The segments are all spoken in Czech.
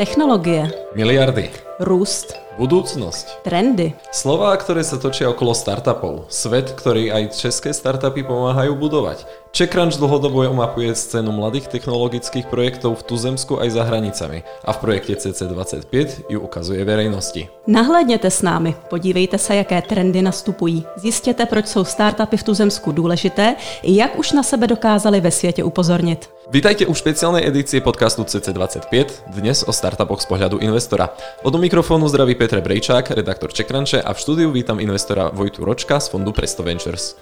Technologie, Miliardy. růst, Budúcnosť. trendy. Slová, ktoré sa točia okolo startupov. Svet, ktorý aj české startupy pomáhajú budovať. CheckRunch dlhodobo mapuje scénu mladých technologických projektov v tuzemsku aj za hranicami. A v projekte CC25 ju ukazuje verejnosti. Nahlédněte s námi, podívejte se, jaké trendy nastupují. Zjistěte, proč jsou startupy v tuzemsku důležité i jak už na sebe dokázali ve světě upozornit. Vítajte u špeciálnej edície podcastu CC25, dnes o startupoch z pohľadu investora. Od mikrofónu zdraví Petr Brejčák, redaktor CheckRunche a v štúdiu vítam investora Vojtu Ročka z fondu Presto Ventures.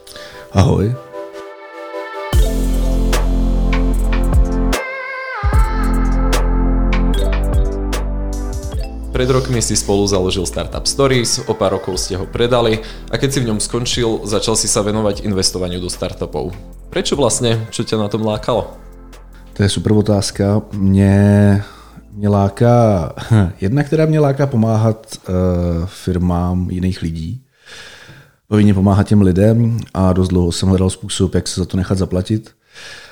Ahoj. Pred rokmi si spolu založil Startup Stories, o pár rokov ste ho predali a keď si v ňom skončil, začal si sa venovať investovaniu do startupov. Prečo vlastne? Čo ťa na tom lákalo? To je super otázka. Mě, mě láká, jedna, která mě láká pomáhat uh, firmám jiných lidí. Mě pomáhat těm lidem a dost dlouho jsem hledal způsob, jak se za to nechat zaplatit.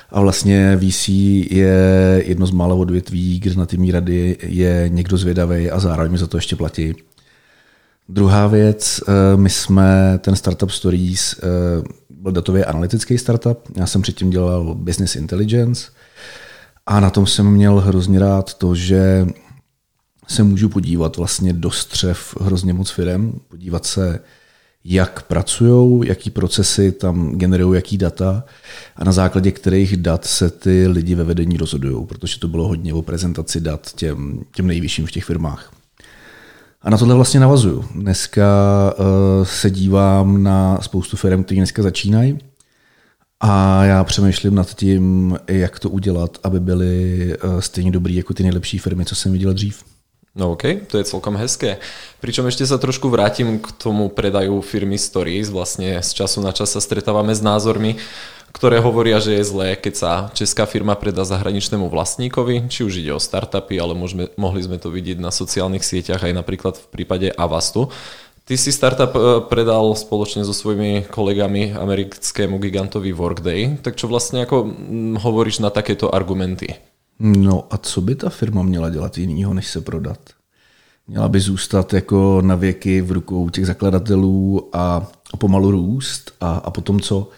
A vlastně VC je jedno z mála odvětví, kde na ty rady je někdo zvědavý a zároveň mi za to ještě platí. Druhá věc, eh, my jsme ten Startup Stories, eh, byl datově analytický startup, já jsem předtím dělal business intelligence a na tom jsem měl hrozně rád to, že se můžu podívat vlastně do střev hrozně moc firem, podívat se, jak pracují, jaký procesy tam generují, jaký data a na základě kterých dat se ty lidi ve vedení rozhodují, protože to bylo hodně o prezentaci dat těm, těm nejvyšším v těch firmách. A na tohle vlastně navazuju. Dneska uh, se dívám na spoustu firm, které dneska začínají a já přemýšlím nad tím, jak to udělat, aby byly uh, stejně dobrý jako ty nejlepší firmy, co jsem viděl dřív. No OK, to je celkom hezké. Pričom ešte sa trošku vrátim k tomu predaju firmy Stories. Vlastne z času na čas sa stretávame s názormi, ktoré hovoria, že je zlé, keď sa česká firma predá zahraničnému vlastníkovi, či už ide o startupy, ale môžeme, mohli sme to vidieť na sociálnych sieťach aj napríklad v prípade Avastu. Ty si startup eh, predal spoločne so svojimi kolegami americkému gigantovi Workday, tak čo vlastne ako hm, hovoríš na takéto argumenty? No a co by ta firma měla dělat jinýho, než se prodat? Měla by zůstat jako na věky v rukou těch zakladatelů a, pomalu růst a, a potom co?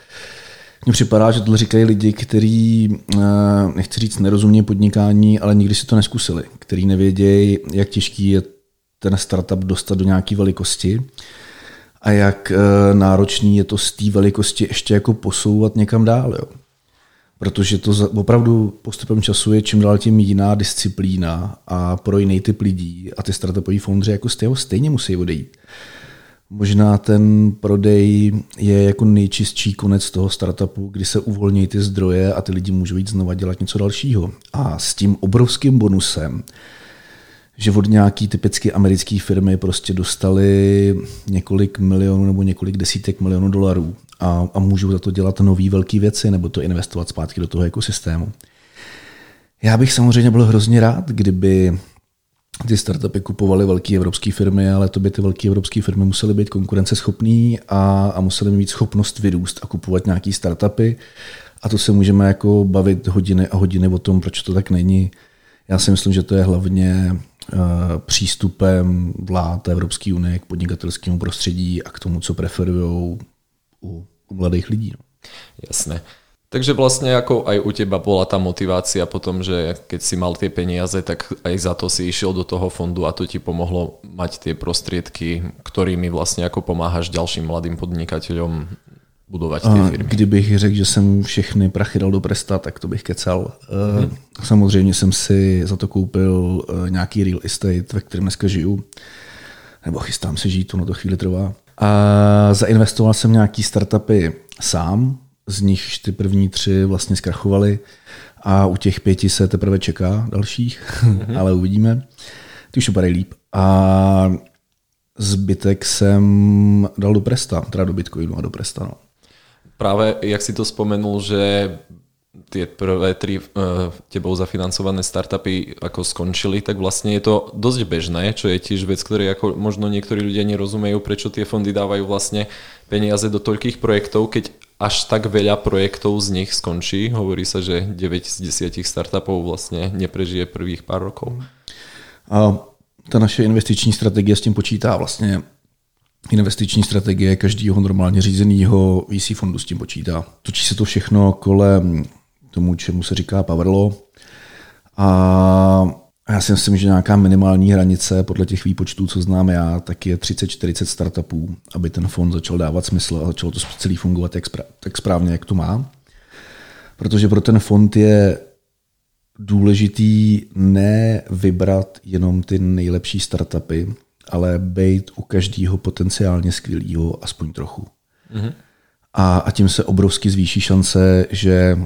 Mně připadá, že tohle říkají lidi, kteří, nechci říct nerozumí podnikání, ale nikdy si to neskusili, kteří nevědějí, jak těžký je ten startup dostat do nějaké velikosti a jak náročný je to z té velikosti ještě jako posouvat někam dál. Jo protože to opravdu postupem času je čím dál tím jiná disciplína a pro jiný typ lidí a ty startupoví foundři jako z stejně musí odejít. Možná ten prodej je jako nejčistší konec toho startupu, kdy se uvolní ty zdroje a ty lidi můžou jít znova dělat něco dalšího. A s tím obrovským bonusem, že od nějaký typicky americké firmy prostě dostali několik milionů nebo několik desítek milionů dolarů a, a můžou za to dělat nové velké věci nebo to investovat zpátky do toho ekosystému. Já bych samozřejmě byl hrozně rád, kdyby ty startupy kupovaly velké evropské firmy, ale to by ty velké evropské firmy musely být konkurenceschopné a, a musely mít schopnost vyrůst a kupovat nějaké startupy. A to se můžeme jako bavit hodiny a hodiny o tom, proč to tak není. Já si myslím, že to je hlavně přístupem vlád Evropské unie k podnikatelskému prostředí a k tomu, co preferují u, u mladých lidí. No. Jasné. Takže vlastne ako aj u teba bola tá motivácia potom, že keď si mal tie peniaze, tak aj za to si išiel do toho fondu a to ti pomohlo mať tie prostriedky, ktorými vlastne ako pomáhaš ďalším mladým podnikateľom budovat ty firmy. Kdybych řekl, že jsem všechny prachy dal do Presta, tak to bych kecal. Hmm. Samozřejmě jsem si za to koupil eh, nějaký real estate, ve kterém dneska žiju. Nebo chystám se žít, to na to chvíli trvá. A zainvestoval jsem nějaký startupy sám, z nich ty první tři vlastně zkrachovaly a u těch pěti se teprve čeká dalších, mm-hmm. ale uvidíme. Ty už upadají líp. A zbytek jsem dal do Presta, teda do Bitcoinu a do Presta. No. Právě jak si to vzpomenul, že tie prvé tri uh, tebou zafinancované startupy ako skončili, tak vlastne je to dosť bežné, čo je tiež vec, ktorej ako možno niektorí ľudia nerozumejú, prečo tie fondy dávajú vlastne peniaze do toľkých projektov, keď až tak veľa projektov z nich skončí. Hovorí sa, že 9 z 10 startupov vlastne neprežije prvých pár rokov. A ta naše investiční strategie s tím počítá vlastně investiční strategie každého normálně řízeného VC fondu s tím počítá. Točí se to všechno kolem tomu, čemu se říká Powerlaw. A já si myslím, že nějaká minimální hranice podle těch výpočtů, co znám já, tak je 30-40 startupů, aby ten fond začal dávat smysl a začalo to celý fungovat tak správně, jak to má. Protože pro ten fond je důležitý ne vybrat jenom ty nejlepší startupy, ale být u každého potenciálně skvělého aspoň trochu. Mm-hmm. A, a tím se obrovsky zvýší šance, že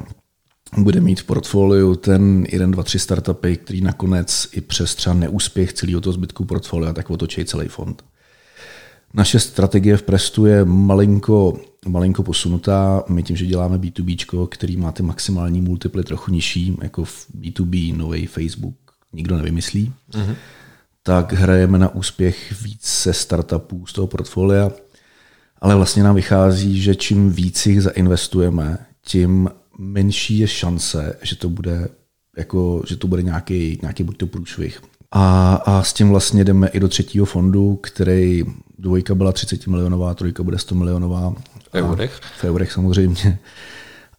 bude mít v portfoliu ten jeden, dva, tři startupy, který nakonec i přes třeba neúspěch celého toho zbytku portfolia, tak otočí celý fond. Naše strategie v Prestu je malinko, malinko posunutá. My tím, že děláme B2B, který má ty maximální multiply trochu nižší, jako v B2B, nový Facebook, nikdo nevymyslí, mm-hmm. Tak hrajeme na úspěch více startupů z toho portfolia, ale vlastně nám vychází, že čím víc jich zainvestujeme, tím menší je šance, že to bude jako, že to bude nějaký, nějaký buď to průšvih. A, a s tím vlastně jdeme i do třetího fondu, který dvojka byla 30 milionová, trojka bude 100 milionová. V eurech? V eurech samozřejmě.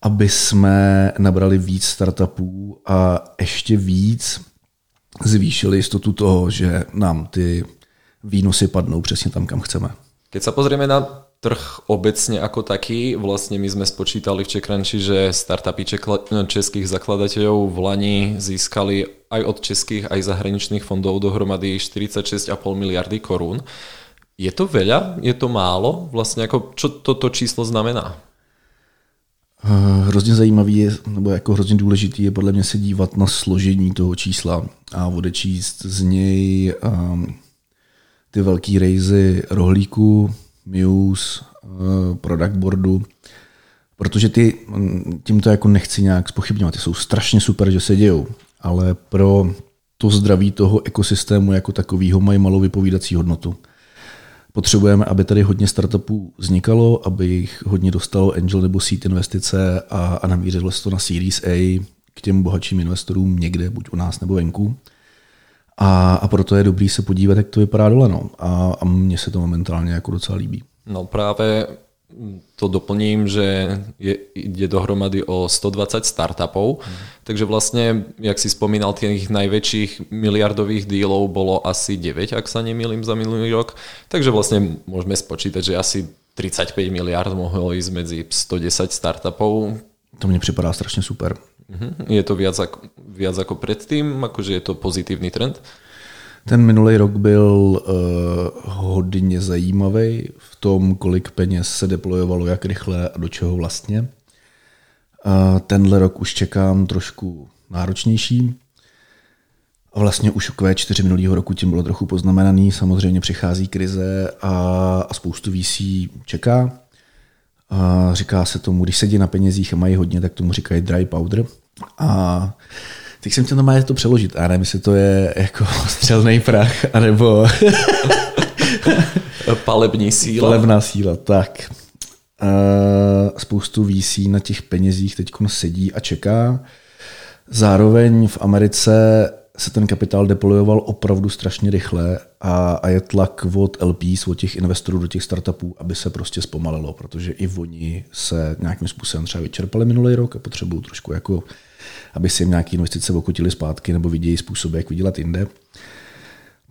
Aby jsme nabrali víc startupů a ještě víc zvýšili jistotu toho, že nám ty výnosy padnou přesně tam, kam chceme. Keď sa pozrieme na trh obecne ako taký. Vlastne my sme spočítali v Čekranči, že startupy českých zakladateľov v Lani získali aj od českých, aj zahraničných fondov dohromady 46,5 miliardy korún. Je to veľa? Je to málo? Vlastne ako, čo toto číslo znamená? Eh, hrozně zajímavý je, nebo jako hrozně důležitý je podle mě se dívat na složení toho čísla a odečíst z něj um, ty velký rejzy rohlíku, Muse, eh, product boardu, protože ty, mm, tím to jako nechci nějak spochybňovat, ty jsou strašně super, že se dějou, ale pro to zdraví toho ekosystému jako takového mají malou vypovídací hodnotu. Potřebujeme, aby tady hodně startupů vznikalo, aby jich hodně dostalo angel nebo seed investice a, a namířilo se to na Series A k těm bohatším investorům někde, buď u nás nebo venku. A, a proto je dobrý se podívat, jak to vypadá dole. No. A, a mně se to momentálně jako docela líbí. No právě to doplním, že je, ide dohromady o 120 startupov, mm. takže vlastně, jak si spomínal, těch největších miliardových dílov bylo asi 9, ak sa nemýlim za minulý rok, takže vlastně můžeme spočítat, že asi 35 miliard mohlo jít mezi 110 startupov. To mně připadá strašně super. Mhm. Je to viac ako, viac ako predtým? Akože je to pozitívny trend? Ten minulý rok byl uh, hodně zajímavý v tom, kolik peněz se deployovalo, jak rychle a do čeho vlastně. Uh, tenhle rok už čekám trošku náročnější. A vlastně už Q4 minulého roku tím bylo trochu poznamenaný. Samozřejmě přichází krize a, a spoustu VC čeká. A říká se tomu, když sedí na penězích a mají hodně, tak tomu říkají dry powder. A teď jsem chtěl normálně to přeložit. A nevím, jestli to je jako střelný prach, anebo... Palební síla. Palebná síla, tak. A spoustu výsí na těch penězích teď sedí a čeká. Zároveň v Americe se ten kapitál deployoval opravdu strašně rychle a, a je tlak od LPs, od těch investorů do těch startupů, aby se prostě zpomalilo, protože i oni se nějakým způsobem třeba vyčerpali minulý rok a potřebují trošku jako, aby si jim nějaké investice okutili zpátky nebo vidějí způsoby, jak vydělat jinde.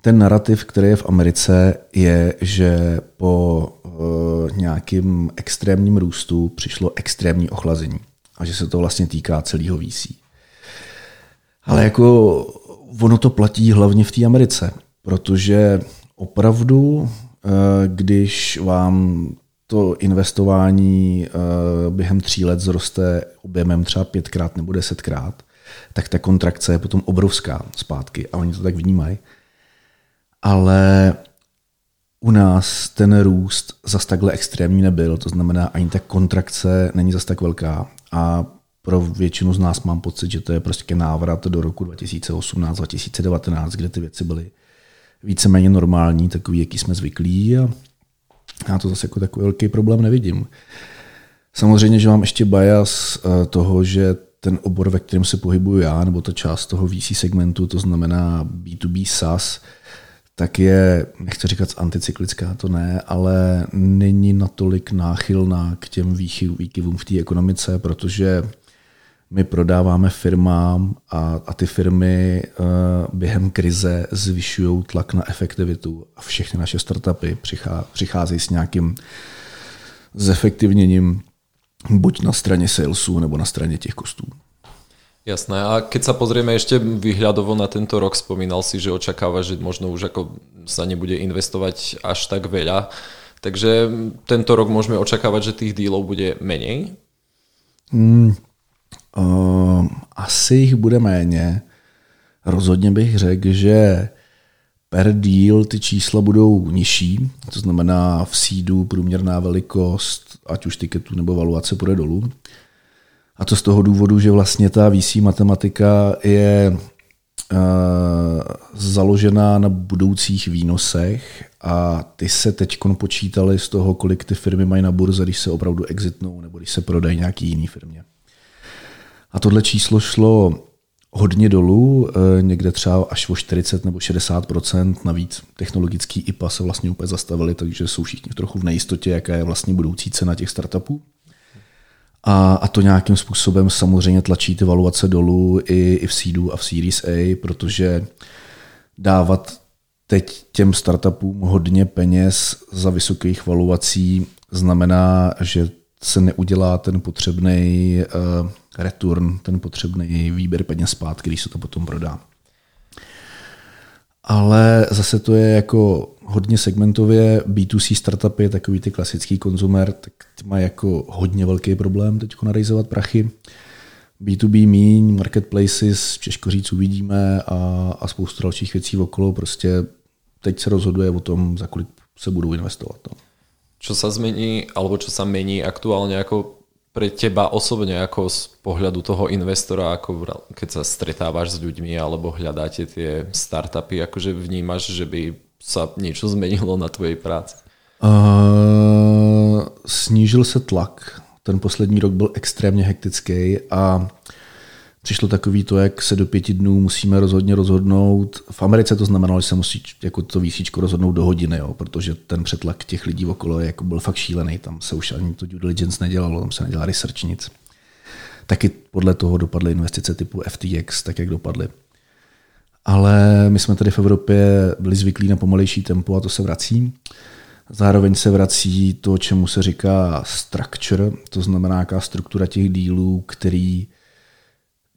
Ten narrativ, který je v Americe, je, že po uh, nějakým extrémním růstu přišlo extrémní ochlazení a že se to vlastně týká celého VC. Ale jako ono to platí hlavně v té Americe, protože opravdu, eh, když vám to investování eh, během tří let zroste objemem třeba pětkrát nebo desetkrát, tak ta kontrakce je potom obrovská zpátky a oni to tak vnímají. Ale u nás ten růst zas takhle extrémní nebyl, to znamená ani ta kontrakce není zas tak velká a pro většinu z nás mám pocit, že to je prostě návrat do roku 2018-2019, kde ty věci byly víceméně normální, takový, jaký jsme zvyklí a já to zase jako takový velký problém nevidím. Samozřejmě, že mám ještě bias eh, toho, že ten obor, ve kterém se pohybuju já, nebo ta část toho VC segmentu, to znamená B2B SaaS, tak je, nechci říkat anticyklická, to ne, ale není natolik náchylná k těm výkyvům v té ekonomice, protože my prodáváme firmám a, a ty firmy uh, během krize zvyšují tlak na efektivitu a všechny naše startupy přichá, přicházejí s nějakým zefektivněním buď na straně salesů nebo na straně těch kostů. Jasné. A keď sa pozrieme ešte výhľadovo na tento rok, spomínal si, že očakáva, že možno už ako sa nebude investovať až tak veľa. Takže tento rok môžeme očakávať, že tých dílov bude menej? Mm, uh, asi jich bude méně. Rozhodně bych řekl, že per deal ty čísla budou nižší, to znamená v sídu průměrná velikost, ať už tiketu nebo valuace, půjde dolů. A to z toho důvodu, že vlastně ta VC matematika je uh, založená na budoucích výnosech a ty se teď počítaly z toho, kolik ty firmy mají na burze, když se opravdu exitnou nebo když se prodají nějaký jiný firmě. A tohle číslo šlo hodně dolů, eh, někde třeba až o 40 nebo 60% navíc technologický IPA se vlastně úplně zastavili, takže jsou všichni trochu v nejistotě, jaká je vlastně budoucí cena těch startupů. A, a to nějakým způsobem samozřejmě tlačí ty valuace dolů i, i v seedu a v Series A, protože dávat teď těm startupům hodně peněz za vysokých valuací znamená, že se neudělá ten potřebný uh, return, ten potřebný výběr peněz zpátky, když se to potom prodá. Ale zase to je jako hodně segmentově. B2C startupy, takový ty klasický konzumer, tak ty mají jako hodně velký problém teď narejzovat prachy. B2B míň, marketplaces, těžko říct uvidíme a, a spoustu dalších věcí okolo. Prostě teď se rozhoduje o tom, za kolik se budou investovat. No. Čo sa zmení, alebo čo sa mení aktuálne ako pre teba osobne ako z pohľadu toho investora, ako keď sa stretávaš s ľuďmi alebo hľadáte tie startupy, akože vnímaš, že by sa niečo zmenilo na tvojej práci? Uh, snížil se tlak. Ten poslední rok byl extrémně hektický a přišlo takový to, jak se do pěti dnů musíme rozhodně rozhodnout. V Americe to znamenalo, že se musí jako to výsíčko rozhodnout do hodiny, jo, protože ten přetlak těch lidí okolo jako byl fakt šílený. Tam se už ani to due diligence nedělalo, tam se nedělá research nic. Taky podle toho dopadly investice typu FTX, tak jak dopadly. Ale my jsme tady v Evropě byli zvyklí na pomalejší tempo a to se vrací. Zároveň se vrací to, čemu se říká structure, to znamená nějaká struktura těch dílů, který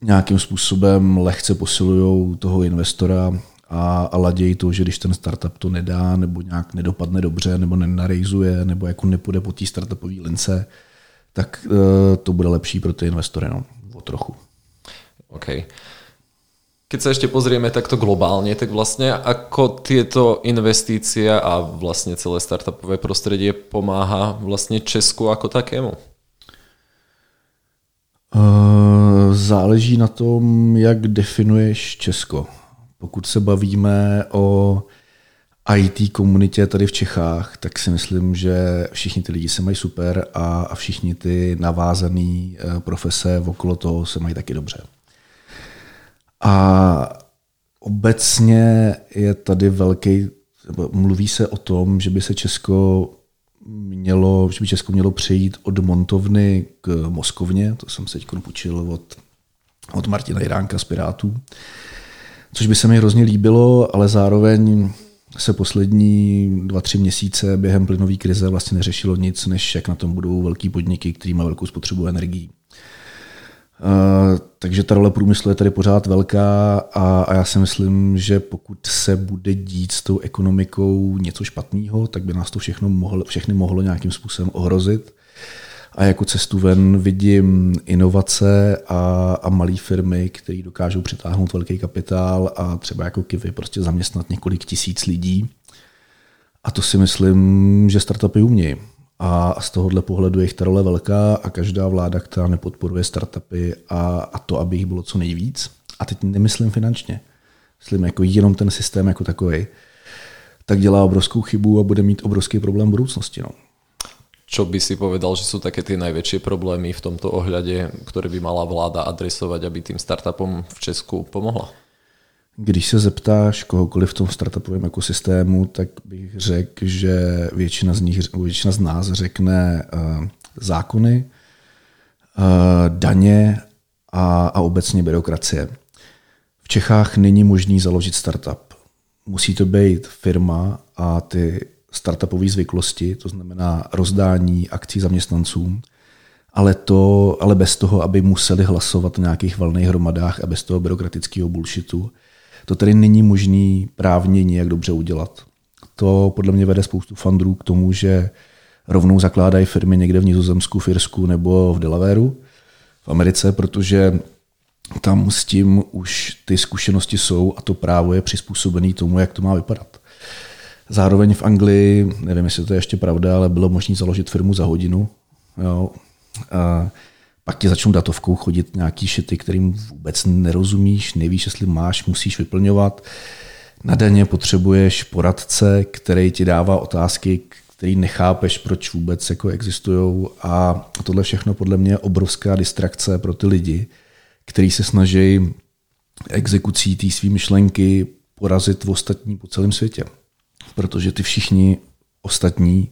nějakým způsobem lehce posilují toho investora a, a ladějí to, že když ten startup to nedá, nebo nějak nedopadne dobře, nebo nenarejzuje, nebo jako nepůjde po té startupové lince, tak uh, to bude lepší pro ty investory, no, o trochu. OK. Keď sa ešte pozrieme takto globálne, tak vlastne ako tieto investície a vlastne celé startupové prostredie pomáha vlastne Česku ako takému? Uh, záleží na tom, jak definuješ Česko. Pokud se bavíme o IT komunitě tady v Čechách, tak si myslím, že všichni ty lidi se mají super a, všichni ty navázané eh, profese okolo toho se mají taky dobře. A obecně je tady velký, mluví se o tom, že by se Česko mělo, že by Česko mělo přejít od montovny k Moskovně, to jsem se teď půjčil od, od Martina Jiránka z Pirátů, což by se mi hrozně líbilo, ale zároveň se poslední dva, tři měsíce během plynové krize vlastně neřešilo nic, než jak na tom budou velký podniky, který mají velkou spotřebu energií. Uh, takže ta role průmyslu je tady pořád velká a, a já si myslím, že pokud se bude dít s tou ekonomikou něco špatného, tak by nás to všechno mohlo, všechny mohlo nějakým způsobem ohrozit. A jako cestu ven vidím inovace a, a malé firmy, které dokážou přitáhnout velký kapitál a třeba jako Kivy prostě zaměstnat několik tisíc lidí. A to si myslím, že startupy umějí. A z tohohle pohledu je jich ta role velká a každá vláda, která nepodporuje startupy a, a to, aby jich bylo co nejvíc, a teď nemyslím finančně, myslím jako jenom ten systém jako takový, tak dělá obrovskou chybu a bude mít obrovský problém v budoucnosti. No. Čo by si povedal, že sú také tie najväčšie problémy v tomto ohľade, ktoré by mala vláda adresovať, aby tým startupom v Česku pomohla? Když se zeptáš kohokoliv v tom startupovém ekosystému, tak bych řekl, že většina z, nich, většina z nás řekne uh, zákony, uh, daně a, a obecně byrokracie. V Čechách není možný založit startup. Musí to být firma a ty startupové zvyklosti, to znamená rozdání akcí zaměstnancům, ale, to, ale bez toho, aby museli hlasovat na nějakých valných hromadách a bez toho byrokratického bullshitu. To tedy není možný právně nijak dobře udělat. To podle mě vede spoustu fundrů k tomu, že rovnou zakládají firmy někde v Nizozemsku, v Irsku nebo v Delawareu v Americe, protože tam s tím už ty zkušenosti jsou a to právo je přizpůsobené tomu, jak to má vypadat. Zároveň v Anglii, nevím, jestli to je ještě pravda, ale bylo možné založit firmu za hodinu. Jo. A pak ti začnou datovkou chodit nějaký šity, kterým vůbec nerozumíš, nevíš, jestli máš, musíš vyplňovat. Na daně potřebuješ poradce, který ti dává otázky, který nechápeš, proč vůbec jako existují. A tohle všechno podle mě je obrovská distrakce pro ty lidi, kteří se snaží exekucí té své myšlenky porazit v ostatní po celém světě protože ty všichni ostatní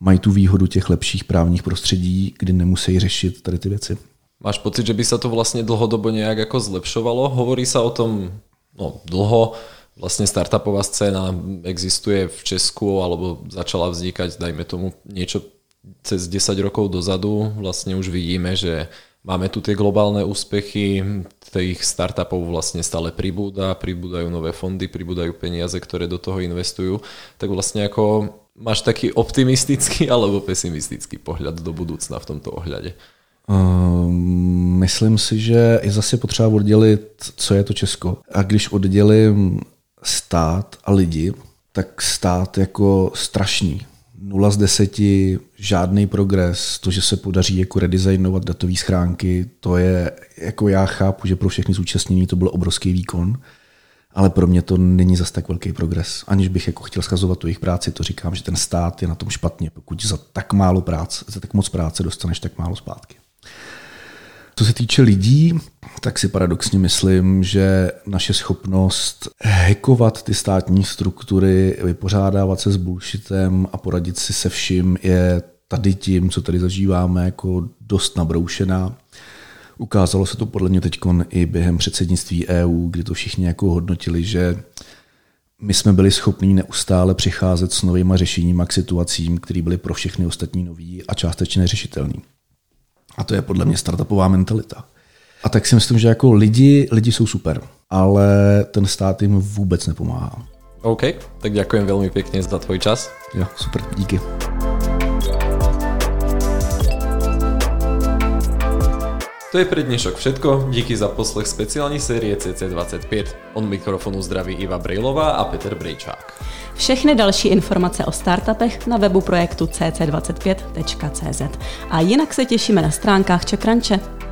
mají tu výhodu těch lepších právních prostředí, kdy nemusí řešit tady ty věci. Máš pocit, že by se to vlastně dlhodobo nějak jako zlepšovalo? Hovorí se o tom no, dlho, vlastně startupová scéna existuje v Česku, alebo začala vznikať, dajme tomu, niečo cez 10 rokov dozadu. Vlastně už vidíme, že máme tu tie globálne úspechy, tých startupov vlastne stále pribúda, pribúdajú nové fondy, pribúdajú peniaze, ktoré do toho investujú. Tak vlastne ako máš taký optimistický alebo pesimistický pohľad do budoucna v tomto ohľade? Um, myslím si, že je zase potřeba oddělit, co je to Česko. A když oddělím stát a lidi, tak stát jako strašný. 0 z 10, žádný progres, to, že se podaří jako redesignovat datové schránky, to je, jako já chápu, že pro všechny zúčastnění to byl obrovský výkon, ale pro mě to není zas tak velký progres. Aniž bych jako chtěl schazovat tu jejich práci, to říkám, že ten stát je na tom špatně, pokud za tak málo práce, za tak moc práce dostaneš tak málo zpátky. Co se týče lidí, tak si paradoxně myslím, že naše schopnost hackovat ty státní struktury, vypořádávat se s bullshitem a poradit si se vším je tady tím, co tady zažíváme, jako dost nabroušená. Ukázalo se to podle mě teď i během předsednictví EU, kdy to všichni jako hodnotili, že my jsme byli schopni neustále přicházet s novými řešeními k situacím, které byly pro všechny ostatní nový a částečně neřešitelný. A to je podle mě startupová mentalita. A tak si myslím, že jako lidi, lidi jsou super, ale ten stát jim vůbec nepomáhá. OK, tak ďakujem veľmi pekne za tvoj čas. Jo, super, díky. To je pre dnešok všetko, díky za poslech speciální série CC25. Od mikrofonu zdraví Iva Brejlová a Peter Brejčák. Všechny další informace o startupech na webu projektu cc25.cz. A jinak se těšíme na stránkách Čekranče.